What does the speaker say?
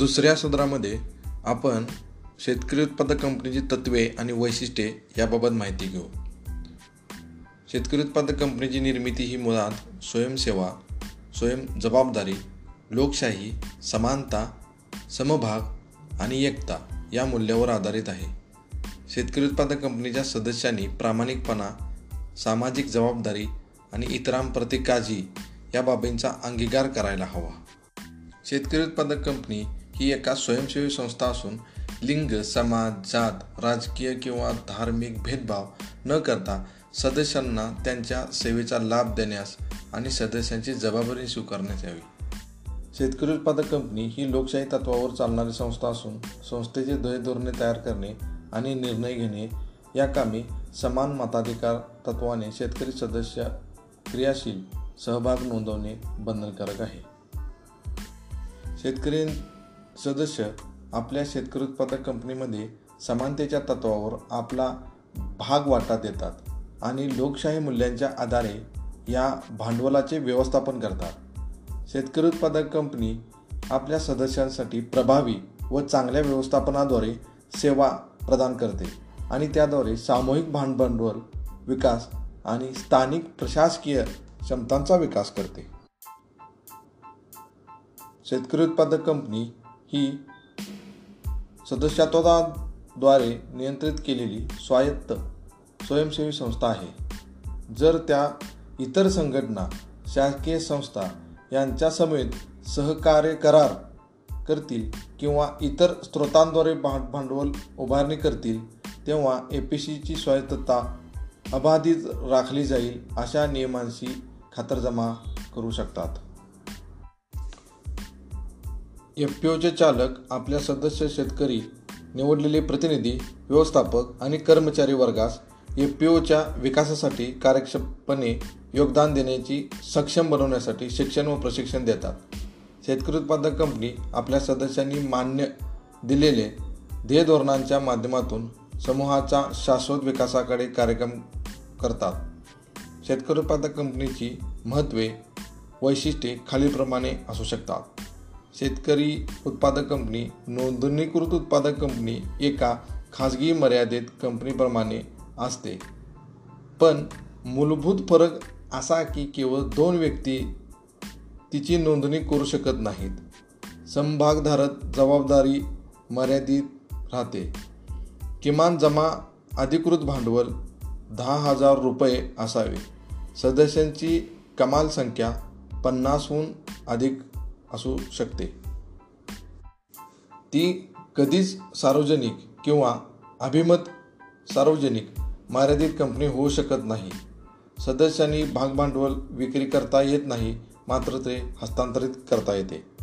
दुसऱ्या सदरामध्ये आपण शेतकरी उत्पादक कंपनीची तत्त्वे आणि वैशिष्ट्ये याबाबत माहिती घेऊ. शेतकरी उत्पादक कंपनीची निर्मिती ही मुळात स्वयंसेवा स्वयं जबाबदारी लोकशाही समानता समभाग आणि एकता या मूल्यावर आधारित आहे. शेतकरी उत्पादक कंपनीच्या सदस्यांनी प्रामाणिकपणा सामाजिक जबाबदारी आणि इतरांप्रती काळजी या बाबींचा अंगीकार करायला हवा. शेतकरी उत्पादक कंपनी ही एका स्वयंसेवी संस्था असून लिंग समाज जात राजकीय किंवा धार्मिक भेदभाव न करता सदस्यांना त्यांच्या सेवेचा लाभ देण्यास आणि सदस्यांची जबाबदारी स्वीकारण्यात यावी. शेतकरी उत्पादक कंपनी ही लोकशाही तत्वावर चालणारी संस्था असून संस्थेचे ध्येय धोरणे तयार करणे आणि निर्णय घेणे या कामी समान मताधिकार तत्वाने शेतकरी सदस्य क्रियाशील सहभाग नोंदवणे बंधनकारक आहे. शेतकरी सदस्य आपल्या शेतकरी उत्पादक कंपनीमध्ये समानतेच्या तत्वावर आपला भाग वाटा देतात आणि लोकशाही मूल्यांच्या आधारे या भांडवलाचे व्यवस्थापन करतात. शेतकरी उत्पादक कंपनी आपल्या सदस्यांसाठी प्रभावी व चांगल्या व्यवस्थापनाद्वारे सेवा प्रदान करते आणि त्याद्वारे सामूहिक भांडभांडवल विकास आणि स्थानिक प्रशासकीय क्षमतांचा विकास करते. शेतकरी उत्पादक कंपनी ही सदस्यत्वाद्वारे नियंत्रित केलेली स्वायत्त स्वयंसेवी संस्था आहे. जर त्या इतर संघटना शासकीय संस्था यांच्यासमेत सहकार्य करार करतील किंवा इतर स्रोतांद्वारे भांडवल उभारणी करतील तेव्हा ए पी सीची स्वायत्तता अबाधित राखली जाईल अशा नियमांशी खातरजमा करू शकतात. एफ पी ओचे चालक आपल्या सदस्य शेतकरी निवडलेले प्रतिनिधी व्यवस्थापक आणि कर्मचारी वर्गास एफ पी ओच्या विकासासाठी कार्यक्षमपणे योगदान देण्याची सक्षम बनवण्यासाठी शिक्षण व प्रशिक्षण देतात. शेतकरी उत्पादक कंपनी आपल्या सदस्यांनी मान्य दिलेले ध्येय धोरणांच्या माध्यमातून समूहाचा शाश्वत विकासाकडे कार्यक्रम करतात. शेतकरी उत्पादक कंपनीची महत्त्वे वैशिष्ट्ये खालीलप्रमाणे असू शकतात. शेतकरी उत्पादक कंपनी नोंदणीकृत उत्पादक कंपनी एका खाजगी मर्यादित कंपनीप्रमाणे असते. पण मूलभूत फरक असा की केवळ दोन व्यक्ती तिची नोंदणी करू शकत नाहीत. समभागधारक जबाबदारी मर्यादित राहते. किमान जमा अधिकृत भांडवल दहा हजार रुपये असावे. सदस्यांची कमाल संख्या पन्नासहून अधिक असू शकते. ती कधीच सार्वजनिक किंवा अभिमत सार्वजनिक मर्यादित कंपनी होऊ शकत नाही. सदस्यांनी भागभांडवल विक्री करता येत नाही मात्र ते हस्तांतरित करता येते.